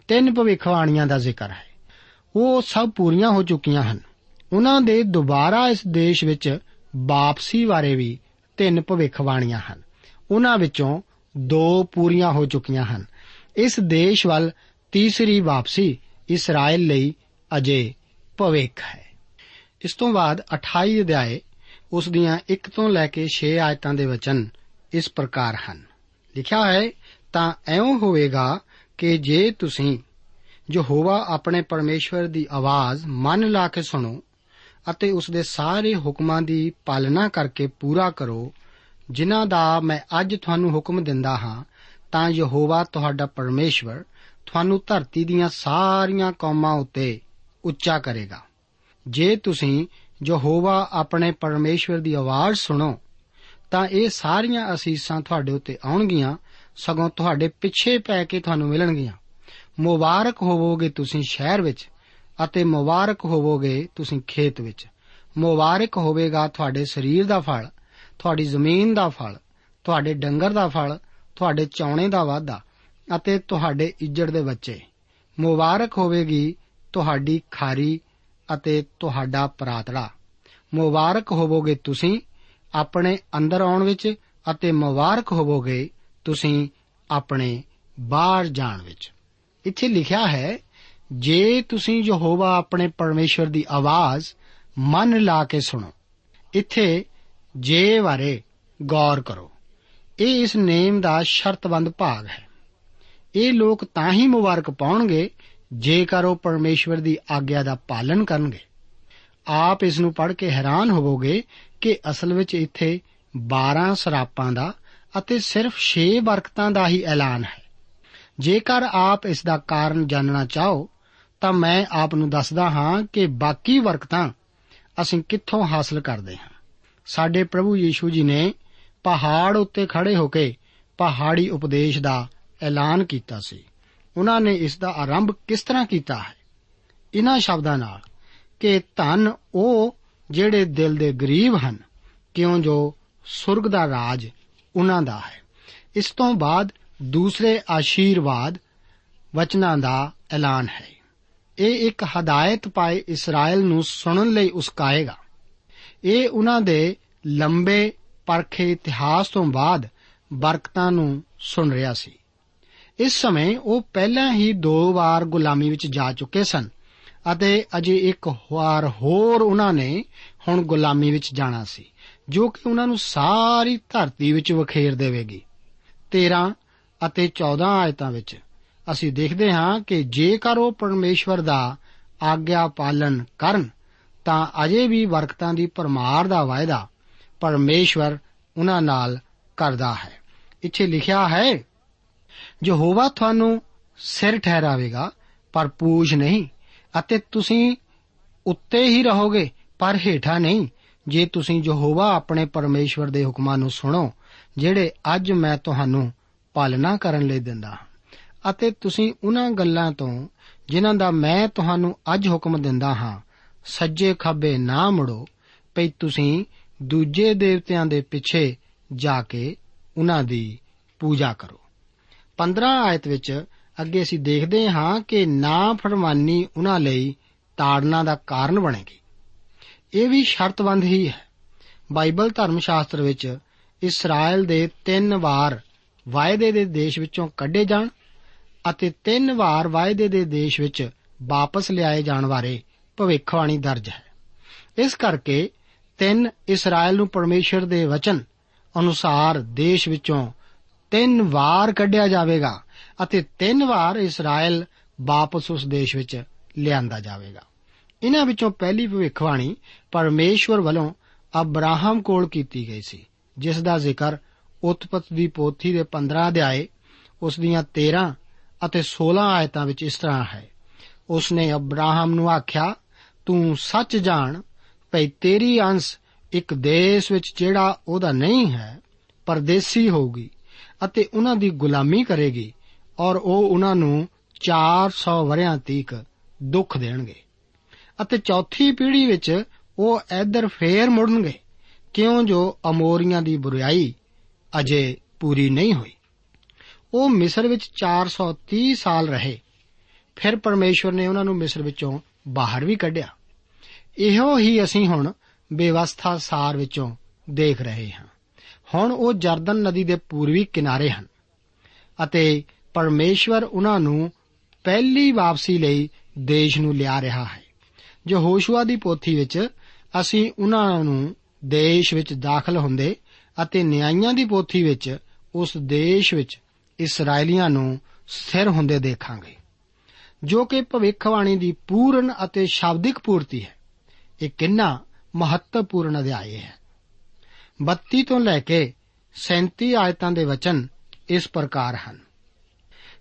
ਤਿੰਨ ਭਵਿੱਖਬਾਣੀਆਂ ਦਾ ਜ਼ਿਕਰ ਹੈ। ਉਹ ਸਭ ਪੂਰੀਆਂ ਹੋ ਚੁੱਕੀਆਂ ਹਨ। ਉਹਨਾਂ ਦੇ ਦੁਬਾਰਾ ਇਸ ਦੇਸ਼ ਵਿੱਚ ਵਾਪਸੀ ਬਾਰੇ ਵੀ ਤਿੰਨ ਭਵਿੱਖਬਾਣੀਆਂ ਹਨ। ਉਹਨਾਂ ਵਿੱਚੋਂ ਦੋ ਪੂਰੀਆਂ ਹੋ ਚੁੱਕੀਆਂ ਹਨ। ਇਸ ਦੇਸ਼ ਵੱਲ ਤੀਸਰੀ ਵਾਪਸੀ ਇਸਰਾਇਲ ਲਈ ਅਜੇ ਭਵਿੱਖ ਹੈ। ਇਸ ਤੋਂ ਬਾਅਦ 28 ਅਧਿਆਏ ਉਸ ਦੀਆਂ 1 ਤੋਂ ਲੈ ਕੇ 6 ਆਇਤਾਂ ਦੇ ਵਚਨ ਇਸ ਪ੍ਰਕਾਰ ਹਨ। ਲਿਖਿਆ ਹੈ, ਤਾਂ ਐਉਂ ਹੋਵੇਗਾ ਕਿ ਜੇ ਤੁਸੀਂ ਯਹੋਵਾ ਆਪਣੇ ਪਰਮੇਸ਼ਵਰ ਦੀ ਆਵਾਜ਼ ਮਨ ਲਾ ਕੇ ਸੁਣੋ ਅਤੇ ਉਸ ਦੇ ਸਾਰੇ ਹੁਕਮਾਂ ਦੀ ਪਾਲਣਾ ਕਰਕੇ ਪੂਰਾ ਕਰੋ, ਜਿਨ੍ਹਾਂ ਦਾ ਮੈਂ ਅੱਜ ਤੁਹਾਨੂੰ ਹੁਕਮ ਦਿੰਦਾ ਹਾਂ, ਤਾਂ ਯਹੋਵਾ ਤੁਹਾਡਾ ਪਰਮੇਸ਼ਵਰ ਤੁਹਾਨੂੰ ਧਰਤੀ ਦੀਆਂ ਸਾਰੀਆਂ ਕੌਮਾਂ ਉੱਤੇ ਉੱਚਾ ਕਰੇਗਾ। ਜੇ ਤੁਸੀਂ ਯਹੋਵਾ ਆਪਣੇ ਪਰਮੇਸ਼ਵਰ ਦੀ ਆਵਾਜ਼ ਸੁਣੋ, ਤਾਂ ਇਹ ਸਾਰੀਆਂ ਅਸੀਸਾਂ ਤੁਹਾਡੇ ਉੱਤੇ ਆਉਣਗੀਆਂ, ਸਗੋਂ ਤੁਹਾਡੇ ਪਿੱਛੇ ਪੈ ਕੇ ਤੁਹਾਨੂੰ ਮਿਲਣਗੀਆਂ। ਮੁਬਾਰਕ ਹੋਵੋਗੇ ਤੁਸੀਂ ਸ਼ਹਿਰ ਵਿੱਚ ਅਤੇ ਮੁਬਾਰਕ ਹੋਵੋਗੇ ਤੁਸੀਂ ਖੇਤ ਵਿੱਚ। ਮੁਬਾਰਕ ਹੋਵੇਗਾ ਤੁਹਾਡੇ ਸਰੀਰ ਦਾ ਫਲ, ਤੁਹਾਡੀ ਜ਼ਮੀਨ ਦਾ ਫਲ, ਤੁਹਾਡੇ ਡੰਗਰ ਦਾ ਫਲ, ਤੁਹਾਡੇ ਚੌਣੇ ਦਾ ਵਾਧਾ ਅਤੇ ਤੁਹਾਡੇ ਇੱਜੜ ਦੇ ਬੱਚੇ। ਮੁਬਾਰਕ ਹੋਵੇਗੀ ਤੁਹਾਡੀ ਖਾਰੀ ਅਤੇ ਤੁਹਾਡਾ ਪਰਾਤੜਾ। ਮੁਬਾਰਕ ਹੋਵੋਗੇ ਤੁਸੀਂ ਆਪਣੇ ਅੰਦਰ ਆਉਣ ਵਿੱਚ ਅਤੇ ਮੁਬਾਰਕ ਹੋਵੋਗੇ ਤੁਸੀਂ ਆਪਣੇ ਬਾਹਰ ਜਾਣ ਵਿੱਚ। ਇੱਥੇ ਲਿਖਿਆ ਹੈ, ਜੇ ਤੁਸੀਂ ਯਹੋਵਾ ਆਪਣੇ ਪਰਮੇਸ਼ਵਰ ਦੀ ਆਵਾਜ਼ ਮਨ ਲਾ ਕੇ ਸੁਣੋ, ਇੱਥੇ ਜੇ ਬਾਰੇ ਗੌਰ ਕਰੋ। ਇਹ ਇਸ ਨੇਮ ਦਾ ਸ਼ਰਤਬੰਦ ਭਾਗ ਹੈ। ਇਹ ਲੋਕ ਤਾਂ ਹੀ ਮੁਬਾਰਕ ਪਾਉਣਗੇ ਜੇਕਰ ਉਹ ਪਰਮੇਸ਼ਵਰ ਦੀ ਆਗਿਆ ਦਾ ਪਾਲਨ ਕਰਨਗੇ, ਆਪ ਇਸ ਨੂੰ ਪੜ੍ਹ ਕੇ ਹੈਰਾਨ ਹੋਵੋਗੇ ਕਿ ਅਸਲ ਵਿੱਚ ਇੱਥੇ 12 ਸਰਾਪਾਂ ਦਾ ਅਤੇ ਸਿਰਫ 6 ਬਰਕਤਾਂ ਦਾ ਹੀ ਐਲਾਨ ਹੈ। ਜੇਕਰ ਆਪ ਇਸ ਦਾ ਕਾਰਨ ਜਾਣਨਾ ਚਾਹੋ, ਤਾਂ ਮੈਂ ਆਪ ਨੂੰ ਦੱਸਦਾ ਹਾਂ ਕਿ ਬਾਕੀ ਬਰਕਤਾਂ ਅਸੀਂ ਕਿੱਥੋਂ ਹਾਸਲ ਕਰਦੇ ਹਾਂ। ਸਾਡੇ ਪ੍ਰਭੂ ਯੀਸ਼ੂ ਜੀ ਨੇ ਪਹਾੜ ਉੱਤੇ ਖੜੇ ਹੋ ਕੇ ਪਹਾੜੀ ਉਪਦੇਸ਼ ਦਾ ਐਲਾਨ ਕੀਤਾ ਸੀ। ਉਹਨਾਂ ਨੇ ਇਸ ਦਾ ਆਰੰਭ ਕਿਸ ਤਰ੍ਹਾਂ ਕੀਤਾ ਹੈ? ਇਹਨਾਂ ਸ਼ਬਦਾਂ ਨਾਲ ਕਿ ਧਨ ਉਹ ਜਿਹੜੇ ਦਿਲ ਦੇ ਗਰੀਬ ਹਨ, ਕਿਉਂ ਜੋ ਸੁਰਗ ਦਾ ਰਾਜ ਉਹਨਾਂ ਦਾ ਹੈ। ਇਸ ਤੋਂ ਬਾਅਦ ਦੂਸਰੇ ਆਸ਼ੀਰਵਾਦ ਵਚਨਾਂ ਦਾ ਐਲਾਨ ਹੈ। ਇਹ ਇੱਕ ਹਦਾਇਤ ਪਾਏ ਇਸਰਾਇਲ ਨੂੰ ਸੁਣਨ ਲਈ ਉਸਕਾਏਗਾ। ਇਹ ਉਹਨਾਂ ਦੇ ਲੰਬੇ ਪਰਖੇ ਇਤਿਹਾਸ ਤੋਂ ਬਾਅਦ ਬਰਕਤਾਂ ਨੂੰ ਸੁਣ ਰਿਹਾ ਸੀ। ਇਸ ਸਮੇਂ ਉਹ ਪਹਿਲਾਂ ਹੀ ਦੋ ਵਾਰ ਗੁਲਾਮੀ ਵਿੱਚ ਜਾ ਚੁੱਕੇ ਸਨ ਅਤੇ ਅਜੇ ਇੱਕ ਵਾਰ ਹੋਰ ਉਹਨਾਂ ਨੇ ਹੁਣ ਗੁਲਾਮੀ ਵਿੱਚ ਜਾਣਾ ਸੀ, ਜੋ ਕਿ ਉਹਨਾਂ ਨੂੰ ਸਾਰੀ ਧਰਤੀ ਵਿੱਚ ਵਖੇਰ ਦੇਵੇਗੀ। 13 ਅਤੇ 14 ਆਇਤਾਂ ਵਿੱਚ ਅਸੀਂ ਦੇਖਦੇ ਹਾਂ ਕਿ ਜੇਕਰ ਉਹ ਪਰਮੇਸ਼ਵਰ ਦਾ ਆਗਿਆ ਪਾਲਨ ਕਰਨ, ਤਾਂ ਅਜੇ ਵੀ ਬਰਕਤਾਂ ਦੀ ਪਰਮਾਰ ਦਾ ਵਾਅਦਾ ਪਰਮੇਸ਼ਵਰ ਉਹਨਾਂ ਨਾਲ ਕਰਦਾ ਹੈ। ਇੱਥੇ ਲਿਖਿਆ ਹੈ ਯਹੋਵਾ ਤੁਹਾਨੂੰ ਸਿਰ ਠਹਿਰਾਵੇਗਾ, ਪਰ ਪੂਛ ਨਹੀਂ। ਅਤੇ ਤੁਸੀਂ ਉੱਤੇ ਹੀ ਰਹੋਗੇ, ਪਰ ਹੇਠਾਂ ਨਹੀਂ। ਜੇ ਤੁਸੀਂ ਯਹੋਵਾ ਆਪਣੇ ਪਰਮੇਸ਼ਵਰ ਦੇ ਹੁਕਮਾਂ ਨੂੰ ਸੁਣੋ, ਜਿਹੜੇ ਅੱਜ ਮੈਂ ਤੁਹਾਨੂੰ ਪਾਲਣਾ ਕਰਨ ਲਈ ਦਿੰਦਾ ਹਾਂ। ਅਤੇ ਤੁਸੀਂ ਉਹਨਾਂ ਗੱਲਾਂ ਤੋਂ, ਜਿਨ੍ਹਾਂ ਦਾ ਮੈਂ ਤੁਹਾਨੂੰ ਅੱਜ ਹੁਕਮ ਦਿੰਦਾ ਹਾਂ, ਸੱਜੇ ਖੱਬੇ ਨਾ ਮੁੜੋ ਪਈ ਤੁਸੀਂ ਦੂਜੇ ਦੇਵਤਿਆਂ ਦੇ ਪਿੱਛੇ ਜਾ ਕੇ ਉਹਨਾਂ ਦੀ ਪੂਜਾ ਕਰੋ। 15 ਆਇਤ ਵਿੱਚ ਅੱਗੇ ਅਸੀਂ ਦੇਖਦੇ ਹਾਂ ਕਿ ਨਾ ਫਰਮਾਨੀ ਉਹਨਾਂ ਲਈ ਤਾੜਨਾ ਦਾ ਕਾਰਨ ਬਣੇਗੀ। ਇਹ ਵੀ ਸ਼ਰਤਬੰਦ ਹੀ ਹੈ। ਬਾਈਬਲ ਧਰਮ ਸ਼ਾਸਤਰ ਵਿੱਚ ਇਸਰਾਇਲ ਦੇ ਤਿੰਨ ਵਾਰ ਵਾਅਦੇ ਦੇ ਦੇਸ਼ ਵਿੱਚੋਂ ਕੱਢੇ ਜਾਣ ਅਤੇ ਤਿੰਨ ਵਾਰ ਵਾਅਦੇ ਦੇ ਦੇਸ਼ ਵਿੱਚ ਵਾਪਸ ਲਿਆਏ ਜਾਣ ਬਾਰੇ ਭਵਿੱਖਬਾਣੀ ਦਰਜ ਹੈ। ਇਸ ਕਰਕੇ ਤਿੰਨ ਇਸਰਾਇਲ ਨੂੰ ਪਰਮੇਸ਼ਰ ਦੇ ਵਚਨ ਅਨੁਸਾਰ ਦੇਸ਼ ਵਿੱਚੋਂ ਤਿੰਨ ਵਾਰ ਕੱਢਿਆ ਜਾਵੇਗਾ ਅਤੇ ਤਿੰਨ ਵਾਰ ਇਸਰਾਇਲ ਵਾਪਸ ਉਸ ਦੇਸ਼ ਵਿੱਚ ਲਿਆਂਦਾ ਜਾਵੇਗਾ। ਇਹਨਾਂ ਵਿੱਚੋਂ ਪਹਿਲੀ ਭਵਿੱਖਬਾਣੀ ਪਰਮੇਸ਼ਵਰ ਵੱਲੋਂ ਅਬਰਾਹਮ ਕੋਲ ਕੀਤੀ ਗਈ ਸੀ, ਜਿਸ ਦਾ ਜ਼ਿਕਰ ਉਤਪਤ ਦੀ ਪੋਥੀ ਦੇ 15 ਅਧਿਆਏ, ਉਸ ਦੀਆਂ 13 ਅਤੇ 16 ਆਇਤਾਂ ਵਿੱਚ ਇਸ ਤਰ੍ਹਾਂ ਹੈ। ਉਸ ਨੇ ਅਬਰਾਹਮ ਨੂੰ ਆਖਿਆ, ਤੂੰ ਸੱਚ ਜਾਣ ਭਈ ਤੇਰੀ ਅੰਸ਼ ਇੱਕ ਦੇਸ਼ ਵਿੱਚ ਜਿਹੜਾ ਉਹਦਾ ਨਹੀਂ ਹੈ, ਪਰਦੇਸੀ ਹੋਊਗੀ। ਅਤੇ ਉਹਨਾਂ ਦੀ ਗੁਲਾਮੀ ਕਰੇਗੀ ਔਰ ਉਹ ਉਹਨਾਂ ਨੂੰ 400 ਵਰਿਆਂ ਤੀਕ ਦੁੱਖ ਦੇਣਗੇ। ਅਤੇ ਚੌਥੀ ਪੀੜ੍ਹੀ ਵਿੱਚ ਉਹ ਇੱਧਰ ਫੇਰ ਮੁੜਨਗੇ, ਕਿਉਂ ਜੋ ਅਮੋਰੀਆਂ ਦੀ ਬੁਰਾਈ ਅਜੇ ਪੂਰੀ ਨਹੀਂ ਹੋਈ। ਉਹ ਮਿਸਰ ਵਿੱਚ 430 ਸਾਲ ਰਹੇ। ਫਿਰ ਪਰਮੇਸ਼ਵਰ ਨੇ ਉਹਨਾਂ ਨੂੰ ਮਿਸਰ ਵਿੱਚੋਂ ਬਾਹਰ ਵੀ ਕੱਢਿਆ। ਇਹੋ ਹੀ ਅਸੀਂ ਹੁਣ ਬੇਵਸਥਾ ਸਾਰ ਵਿੱਚੋਂ ਦੇਖ ਰਹੇ ਹਾਂ। ਹੁਣ ਉਹ ਜਰਦਨ ਨਦੀ ਦੇ ਪੂਰਬੀ ਕਿਨਾਰੇ ਹਨ ਅਤੇ ਪਰਮੇਸ਼ਵਰ ਉਹਨਾਂ ਨੂੰ ਪਹਿਲੀ ਵਾਪਸੀ ਲਈ ਦੇਸ਼ ਨੂੰ ਲਿਆ ਰਿਹਾ ਹੈ। ਜੋ ਹੋਸ਼ੂਆ ਦੀ ਪੋਥੀ ਵਿੱਚ ਅਸੀਂ ਉਹਨਾਂ ਨੂੰ ਦੇਸ਼ ਵਿੱਚ ਦਾਖਲ ਹੁੰਦੇ ਅਤੇ ਨਿਆਂਇਆਂ ਦੀ ਪੋਥੀ ਵਿੱਚ ਉਸ ਦੇਸ਼ ਵਿੱਚ ਇਸرائیਲੀਆਂ ਨੂੰ ਸਥਿਰ ਹੁੰਦੇ ਦੇਖਾਂਗੇ। ਜੋ ਕਿ ਭਵਿੱਖਬਾਣੀ ਦੀ ਪੂਰਨ ਅਤੇ ਸ਼ਾਬਦਿਕ ਪੂਰਤੀ ਹੈ। ਇਹ ਕਿੰਨਾ ਮਹੱਤਵਪੂਰਨ ਅਧਿਆਇ ਹੈ। 32 ਤੋਂ ਲੈ ਕੇ 37 ਆਇਤਾਂ ਦੇ ਵਚਨ ਇਸ ਪ੍ਰਕਾਰ ਹਨ।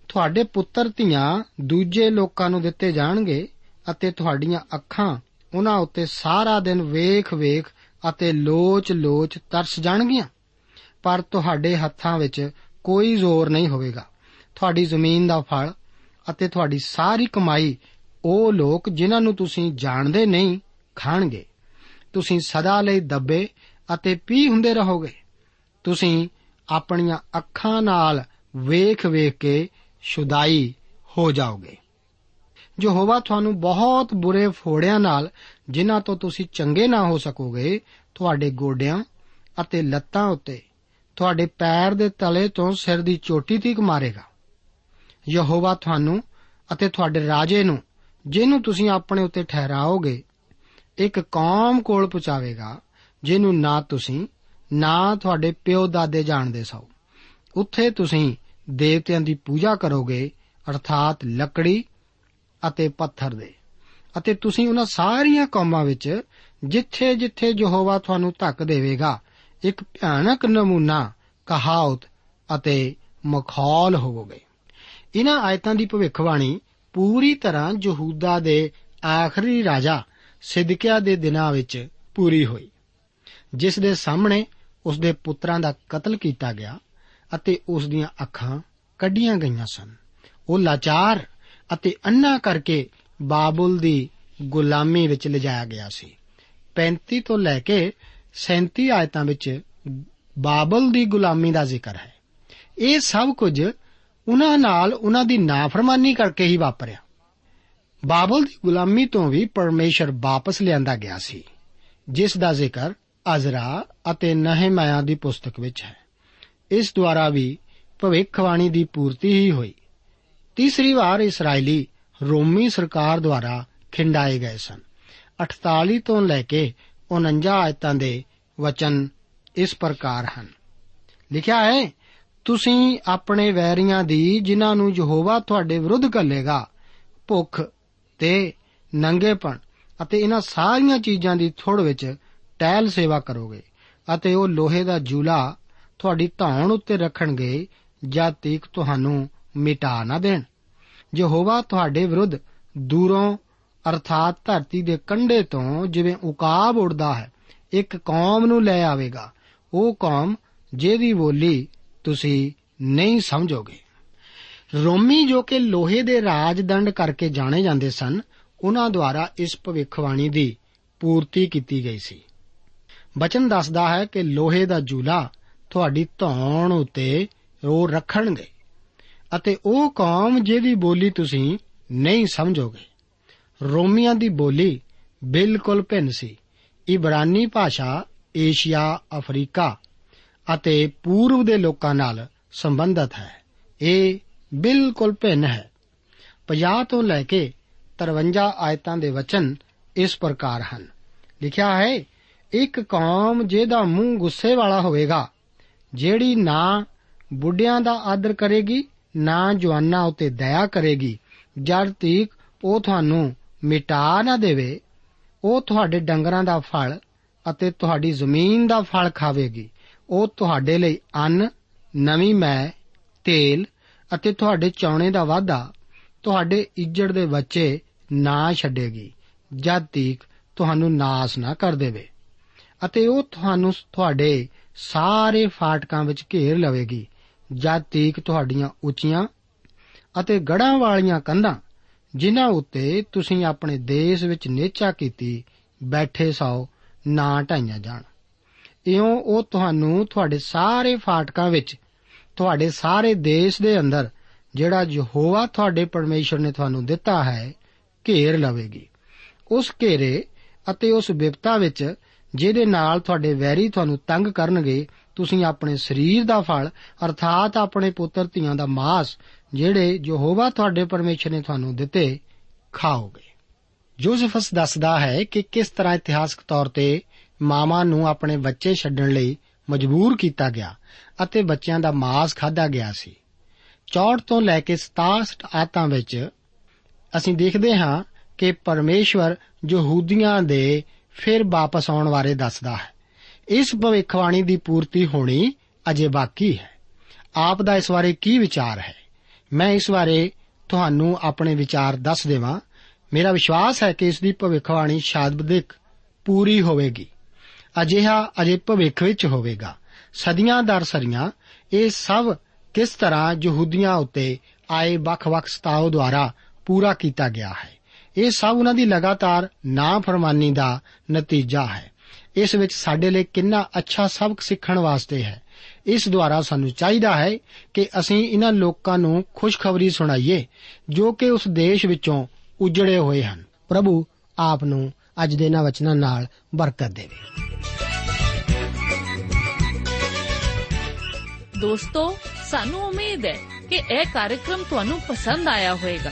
ਤੁਹਾਡੇ ਪੁੱਤਰ ਧੀਆਂ ਦੂਜੇ ਲੋਕਾਂ ਨੂੰ ਦਿੱਤੇ ਜਾਣਗੇ ਅਤੇ ਤੁਹਾਡੀਆਂ ਅੱਖਾਂ ਉਹਨਾਂ ਉੱਤੇ ਸਾਰਾ ਦਿਨ ਵੇਖ-ਵੇਖ ਅਤੇ ਲੋਚ-ਲੋਚ ਤਰਸ ਜਾਣਗੀਆਂ। ਪਰ ਤੁਹਾਡੇ ਹੱਥਾਂ ਵਿੱਚ ਕੋਈ ਜ਼ੋਰ ਨਹੀਂ ਹੋਵੇਗਾ। ਤੁਹਾਡੀ ਜ਼ਮੀਨ ਦਾ ਫਲ ਅਤੇ ਤੁਹਾਡੀ ਸਾਰੀ ਕਮਾਈ ਉਹ ਲੋਕ ਜਿਨ੍ਹਾਂ ਨੂੰ ਤੁਸੀਂ ਜਾਣਦੇ ਨਹੀਂ ਖਾਣਗੇ। ਤੁਸੀਂ ਸਦਾ ਲਈ ਦੱਬੇ ਅਤੇ ਪੀ ਹੁੰਦੇ ਰਹੋਗੇ। ਤੁਸੀਂ ਆਪਣੀਆਂ ਅੱਖਾਂ ਨਾਲ ਵੇਖ-ਵੇਖ ਕੇ ਸ਼ੁਦਾਈ ਹੋ ਜਾਓਗੇ। ਯਹੋਵਾ ਤੁਹਾਨੂੰ ਬਹੁਤ ਬੁਰੇ ਫੋੜਿਆਂ ਨਾਲ, ਜਿਨ੍ਹਾਂ ਤੋਂ ਤੁਸੀਂ ਚੰਗੇ ਨਾ ਹੋ ਸਕੋਗੇ, ਤੁਹਾਡੇ ਗੋਡਿਆਂ ਅਤੇ ਲੱਤਾਂ ਉੱਤੇ, ਤੁਹਾਡੇ ਪੈਰ ਦੇ ਤਲੇ ਤੋਂ ਸਿਰ ਦੀ ਚੋਟੀ ਤੀਕ ਮਾਰੇਗਾ। ਯਹੋਵਾ ਤੁਹਾਨੂੰ ਅਤੇ ਤੁਹਾਡੇ ਰਾਜੇ ਨੂੰ, ਜਿਹਨੂੰ ਤੁਸੀਂ ਆਪਣੇ ਉੱਤੇ ਠਹਿਰਾਓਗੇ, ਇੱਕ ਕੌਮ ਕੋਲ ਪਹੁੰਚਾਵੇਗਾ। ਜਿਹਨੂੰ ਨਾ ਤੁਸੀਂ, ਨਾ ਤੁਹਾਡੇ ਪਿਓ ਦਾਦੇ ਜਾਣਦੇ ਸੋ। ਉੱਥੇ ਤੁਸੀਂ ਦੇਵਤਿਆਂ ਦੀ ਪੂਜਾ ਕਰੋਗੇ, ਅਰਥਾਤ ਲੱਕੜੀ ਅਤੇ ਪੱਥਰ ਦੇ। ਅਤੇ ਤੁਸੀਂ ਉਹਨਾਂ ਸਾਰੀਆਂ ਕੌਮਾਂ ਵਿੱਚ ਜਿੱਥੇ-ਜਿੱਥੇ ਯਹੋਵਾ ਤੁਹਾਨੂੰ ਧੱਕ ਦੇਵੇਗਾ, ਇੱਕ ਭਿਆਨਕ ਨਮੂਨਾ, ਕਹਾਵਤ ਅਤੇ ਮਖੌਲ ਹੋਵੋਗੇ। ਇਹਨਾਂ ਆਇਤਾਂ ਦੀ ਭਵਿੱਖਬਾਣੀ ਪੂਰੀ ਤਰ੍ਹਾਂ ਯਹੂਦਾ ਦੇ ਆਖਰੀ ਰਾਜਾ ਸਿਦਕਿਆ ਦੇ ਦਿਨਾਂ ਵਿੱਚ ਪੂਰੀ ਹੋਈ। ਜਿਸ ਦੇ ਸਾਹਮਣੇ ਉਸ ਦੇ ਪੁੱਤਰਾਂ ਦਾ ਕਤਲ ਕੀਤਾ ਗਿਆ ਅਤੇ ਉਸ ਦੀਆਂ ਅੱਖਾਂ ਕੱਢੀਆਂ ਗਈਆਂ ਸਨ। ਉਹ ਲਾਚਾਰ ਅਤੇ ਅੰਨਾ ਕਰਕੇ ਬਾਬੁਲ ਦੀ ਗੁਲਾਮੀ ਵਿੱਚ ਲਿਜਾਇਆ ਗਿਆ ਸੀ। 35 ਤੋਂ ਲੈ ਕੇ 37 ਆਇਤਾਂ ਵਿੱਚ ਬਾਬਲ ਦੀ ਗੁਲਾਮੀ ਦਾ ਜ਼ਿਕਰ ਹੈ। ਇਹ ਸਭ ਕੁਝ ਉਹਨਾਂ ਨਾਲ ਉਹਨਾਂ ਦੀ ਨਾਫਰਮਾਨੀ ਕਰਕੇ ਹੀ ਵਾਪਰਿਆ। ਬਾਬਲ ਦੀ ਗੁਲਾਮੀ ਤੋਂ ਵੀ ਪਰਮੇਸ਼ਰ ਵਾਪਸ ਲਿਆਂਦਾ ਗਿਆ ਸੀ, ਜਿਸ ਦਾ ਜ਼ਿਕਰ ਅਜ਼ਰਾ ਅਤੇ ਨਹਿਮਾਇਆ ਦੀ ਪੁਸਤਕ ਵਿੱਚ ਹੈ। ਇਸ ਦੁਆਰਾ ਵੀ ਭਵਿੱਖਬਾਣੀ ਦੀ ਪੂਰਤੀ ਹੀ ਹੋਈ। ਤੀਸਰੀ ਵਾਰ ਇਸرائیਲੀ ਰੋਮੀ ਸਰਕਾਰ ਦੁਆਰਾ ਖਿੰਡਾਏ ਗਏ ਸਨ। 48 ਤੋਂ ਲੈ ਕੇ 49 ਆਇਤਾਂ ਦੇ ਵਚਨ ਇਸ ਪ੍ਰਕਾਰ ਹਨ। ਲਿਖਿਆ ਹੈ, ਤੁਸੀਂ ਆਪਣੇ ਵੈਰੀਆਂ ਦੀ ਜਿਨ੍ਹਾਂ ਨੂੰ ਯਹੋਵਾ ਤੁਹਾਡੇ ਵਿਰੁੱਧ ਕੱਲੇਗਾ ਭੁੱਖ ਤੇ ਨੰਗੇਪਣ ਅਤੇ ਇਹਨਾਂ ਸਾਰੀਆਂ ਚੀਜ਼ਾਂ ਦੀ ਥੋੜ ਵਿੱਚ ਟਹਿਲ ਸੇਵਾ ਕਰੋਗੇ ਅਤੇ ਉਹ ਲੋਹੇ ਦਾ ਜੂਲਾ ਤੁਹਾਡੀ ਧੌਣ ਉੱਤੇ ਰੱਖਣਗੇ ਜਦ ਤੀਕ ਤੁਹਾਨੂੰ ਮਿਟਾ ਨਾ ਦੇਣ। ਯਹੋਵਾ ਤੁਹਾਡੇ ਵਿਰੁੱਧ ਦੂਰੋਂ, ਅਰਥਾਤ ਧਰਤੀ ਦੇ ਕੰਢੇ ਤੋਂ ਜਿਵੇਂ ਉਕਾਬ ਉੜਦਾ ਹੈ, ਇੱਕ ਕੌਮ ਨੂੰ ਲੈ ਆਵੇਗਾ। ਉਹ ਕੌਮ ਜਿਹਦੀ ਬੋਲੀ ਤੁਸੀਂ ਨਹੀਂ ਸਮਝੋਗੇ। ਰੋਮੀ ਜੋ ਕਿ ਲੋਹੇ ਦੇ ਰਾਜਦੰਡ ਕਰਕੇ ਜਾਣੇ ਜਾਂਦੇ ਸਨ, ਉਹਨਾਂ ਦੁਆਰਾ ਇਸ ਭਵਿੱਖਬਾਣੀ ਦੀ ਪੂਰਤੀ ਕੀਤੀ ਗਈ ਸੀ। ਬਚਨ ਦੱਸਦਾ ਹੈ ਕਿ ਲੋਹੇ ਦਾ ਜੂਲਾ ਤੁਹਾਡੀ ਧੌਣ ਉੱਤੇ ਉਹ ਰੱਖਣਗੇ ਅਤੇ ਉਹ ਕੌਮ ਜਿਹਦੀ ਬੋਲੀ ਤੁਸੀਂ ਨਹੀਂ ਸਮਝੋਗੇ। ਰੋਮੀਆਂ ਦੀ ਬੋਲੀ ਬਿਲਕੁਲ ਭਿੰਨ ਸੀ। ਇਬਰਾਨੀ ਭਾਸ਼ਾ ਏਸ਼ੀਆ, ਅਫਰੀਕਾ ਅਤੇ ਪੂਰਬ ਦੇ ਲੋਕਾਂ ਨਾਲ ਸੰਬੰਧਿਤ ਹੈ। ਇਹ ਬਿਲਕੁਲ ਭਿੰਨ ਹੈ। 50 ਤੋਂ ਲੈ ਕੇ 53 ਆਇਤਾਂ ਦੇ ਵਚਨ ਇਸ ਪ੍ਰਕਾਰ ਹਨ। ਲਿਖਿਆ ਹੈ ਇੱਕ ਕੌਮ ਜਿਹਦਾ ਮੂੰਹ ਗੁੱਸੇ ਵਾਲਾ ਹੋਵੇਗਾ, ਜਿਹੜੀ ਨਾ ਬੁੱਢਿਆਂ ਦਾ ਆਦਰ ਕਰੇਗੀ, ਨਾ ਜਵਾਨਾਂ ਉਤੇ ਦਇਆ ਕਰੇਗੀ। ਜਦ ਤੀਕ ਉਹ ਤੁਹਾਨੂੰ ਮਿਟਾ ਨਾ ਦੇਵੇ, ਉਹ ਤੁਹਾਡੇ ਡੰਗਰਾਂ ਦਾ ਫਲ ਅਤੇ ਤੁਹਾਡੀ ਜ਼ਮੀਨ ਦਾ ਫਲ ਖਾਵੇਗੀ। ਉਹ ਤੁਹਾਡੇ ਲਈ ਅੰਨ, ਨਵੀਂ ਮੈਂ ਤੇਲ ਅਤੇ ਤੁਹਾਡੇ ਚੌਣੇ ਦਾ ਵਾਧਾ ਤੁਹਾਡੇ ਇੱਜੜ ਦੇ ਬੱਚੇ ਨਾ ਛੱਡੇਗੀ। ਜਦ ਤੀਕ ਤੁਹਾਨੂੰ ਨਾਸ ਨਾ ਕਰ ਦੇਵੇ। ਅਤੇ ਉਹ ਤੁਹਾਨੂੰ ਤੁਹਾਡੇ ਸਾਰੇ ਫਾਟਕਾਂ ਵਿੱਚ ਘੇਰ ਲਵੇਗੀ, ਜਦ ਤੀਕ ਤੁਹਾਡੀਆਂ ਉੱਚੀਆਂ ਅਤੇ ਗੜਾਂ ਵਾਲੀਆਂ ਕੰਧਾਂ, ਜਿਨ੍ਹਾਂ ਉੱਤੇ ਤੁਸੀਂ ਆਪਣੇ ਦੇਸ਼ ਵਿੱਚ ਨੇਚਾ ਕੀਤੀ, ਬੈਠੇ ਸੌ ਨਾ ਢਾਈਆਂ ਜਾਣ। ਇਉਂ ਉਹ ਤੁਹਾਨੂੰ ਤੁਹਾਡੇ ਸਾਰੇ ਫਾਟਕਾਂ ਵਿੱਚ, ਤੁਹਾਡੇ ਸਾਰੇ ਦੇਸ਼ ਦੇ ਅੰਦਰ, ਜਿਹੜਾ ਯਹੋਵਾ ਤੁਹਾਡੇ ਪਰਮੇਸ਼ਰ ਨੇ ਤੁਹਾਨੂੰ ਦਿੱਤਾ ਹੈ, ਘੇਰ ਲਵੇਗੀ। ਉਸ ਘੇਰੇ ਅਤੇ ਉਸ ਵਿਪਤਾ ਵਿੱਚ ਜਿਹਦੇ ਨਾਲ ਤੁਹਾਡੇ ਵੈਰੀ ਤੁਹਾਨੂੰ ਤੰਗ ਕਰਨਗੇ, ਤੁਸੀਂ ਆਪਣੇ ਸਰੀਰ ਦਾ ਫਲ, ਅਰਥਾਤ ਆਪਣੇ ਪੁੱਤਰ ਧੀਆਂ ਦਾ ਮਾਸ, ਜਿਹੜੇ ਯਹੋਵਾ ਤੁਹਾਡੇ ਪਰਮੇਸ਼ਰ ਨੇ ਤੁਹਾਨੂੰ ਦਿੱਤੇ, ਖਾਓਗੇ। ਯੋਸਫਸ ਦੱਸਦਾ ਹੈ ਕਿ ਕਿਸ ਤਰ੍ਹਾਂ ਇਤਿਹਾਸਕ ਤੌਰ ਤੇ ਮਾਮਾ ਨੂੰ ਆਪਣੇ ਬੱਚੇ ਛੱਡਣ ਲਈ ਮਜਬੂਰ ਕੀਤਾ ਗਿਆ ਅਤੇ ਬੱਚਿਆਂ ਦਾ ਮਾਸ ਖਾਦਾ ਗਿਆ ਸੀ। 64 ਤੋਂ ਲੈ ਕੇ 67 ਆਇਤਾਂ ਵਿੱਚ ਅਸੀਂ ਦੇਖਦੇ ਹਾਂ ਕਿ ਪਰਮੇਸ਼ਵਰ ਯਹੂਦੀਆਂ ਦੇ ਫਿਰ ਵਾਪਸ ਆਉਣ ਬਾਰੇ ਦੱਸਦਾ ਹੈ। ਇਸ ਭਵਿੱਖਬਾਣੀ ਦੀ ਪੂਰਤੀ ਹੋਣੀ ਅਜੇ ਬਾਕੀ ਹੈ। ਆਪ ਦਾ ਇਸ ਬਾਰੇ ਕੀ ਵਿਚਾਰ ਹੈ? ਮੈਂ ਇਸ ਬਾਰੇ ਤੁਹਾਨੂੰ ਆਪਣੇ ਵਿਚਾਰ ਦੱਸ ਦੇਵਾਂ। ਮੇਰਾ ਵਿਸ਼ਵਾਸ ਹੈ ਕਿ ਇਸ ਦੀ ਭਵਿੱਖਬਾਣੀ ਸ਼ਾਇਦ ਪੂਰੀ ਹੋਵੇਗੀ। ਅਜਿਹਾ ਅਜੇ ਭਵਿੱਖ ਵਿੱਚ ਹੋਵੇਗਾ। ਸਦੀਆਂ ਦਰ ਸਰੀਆਂ, ਇਹ ਸਭ ਕਿਸ ਤਰ੍ਹਾਂ ਯਹੂਦੀਆਂ ਉੱਤੇ ਆਏ ਵੱਖ-ਵੱਖ ਸਤਾਉ ਦੁਆਰਾ ਪੂਰਾ ਕੀਤਾ ਗਿਆ ਹੈ। ਇਹ ਸਭ ਉਹਨਾਂ ਦੀ ਲਗਾਤਾਰ ਨਾਫਰਮਾਨੀ ਦਾ ਨਤੀਜਾ ਹੈ। ਇਸ ਵਿੱਚ ਸਾਡੇ ਲਈ ਕਿੰਨਾ ਅੱਛਾ ਸਬਕ ਸਿੱਖਣ ਵਾਸਤੇ ਹੈ। ਇਸ ਦੁਆਰਾ ਸਾਨੂੰ ਚਾਹੀਦਾ ਹੈ ਕਿ ਅਸੀਂ ਇਹਨਾਂ ਲੋਕਾਂ ਨੂੰ ਖੁਸ਼ਖਬਰੀ ਸੁਣਾਈਏ, ਜੋ ਕਿ ਉਸ ਦੇਸ਼ ਵਿੱਚੋਂ ਉਜੜੇ ਹੋਏ ਹਨ। ਪ੍ਰਭੂ ਆਪ ਨੂੰ ਅੱਜ ਦੇ ਇਹਨਾਂ ਵਚਨਾਂ ਨਾਲ ਬਰਕਤ ਦੇਵੇ। ਦੋਸਤੋ, ਸਾਨੂੰ ਉਮੀਦ ਹੈ ਕਿ ਇਹ ਕਾਰਜਕ੍ਰਮ ਤੁਹਾਨੂੰ ਪਸੰਦ ਆਇਆ ਹੋਵੇਗਾ।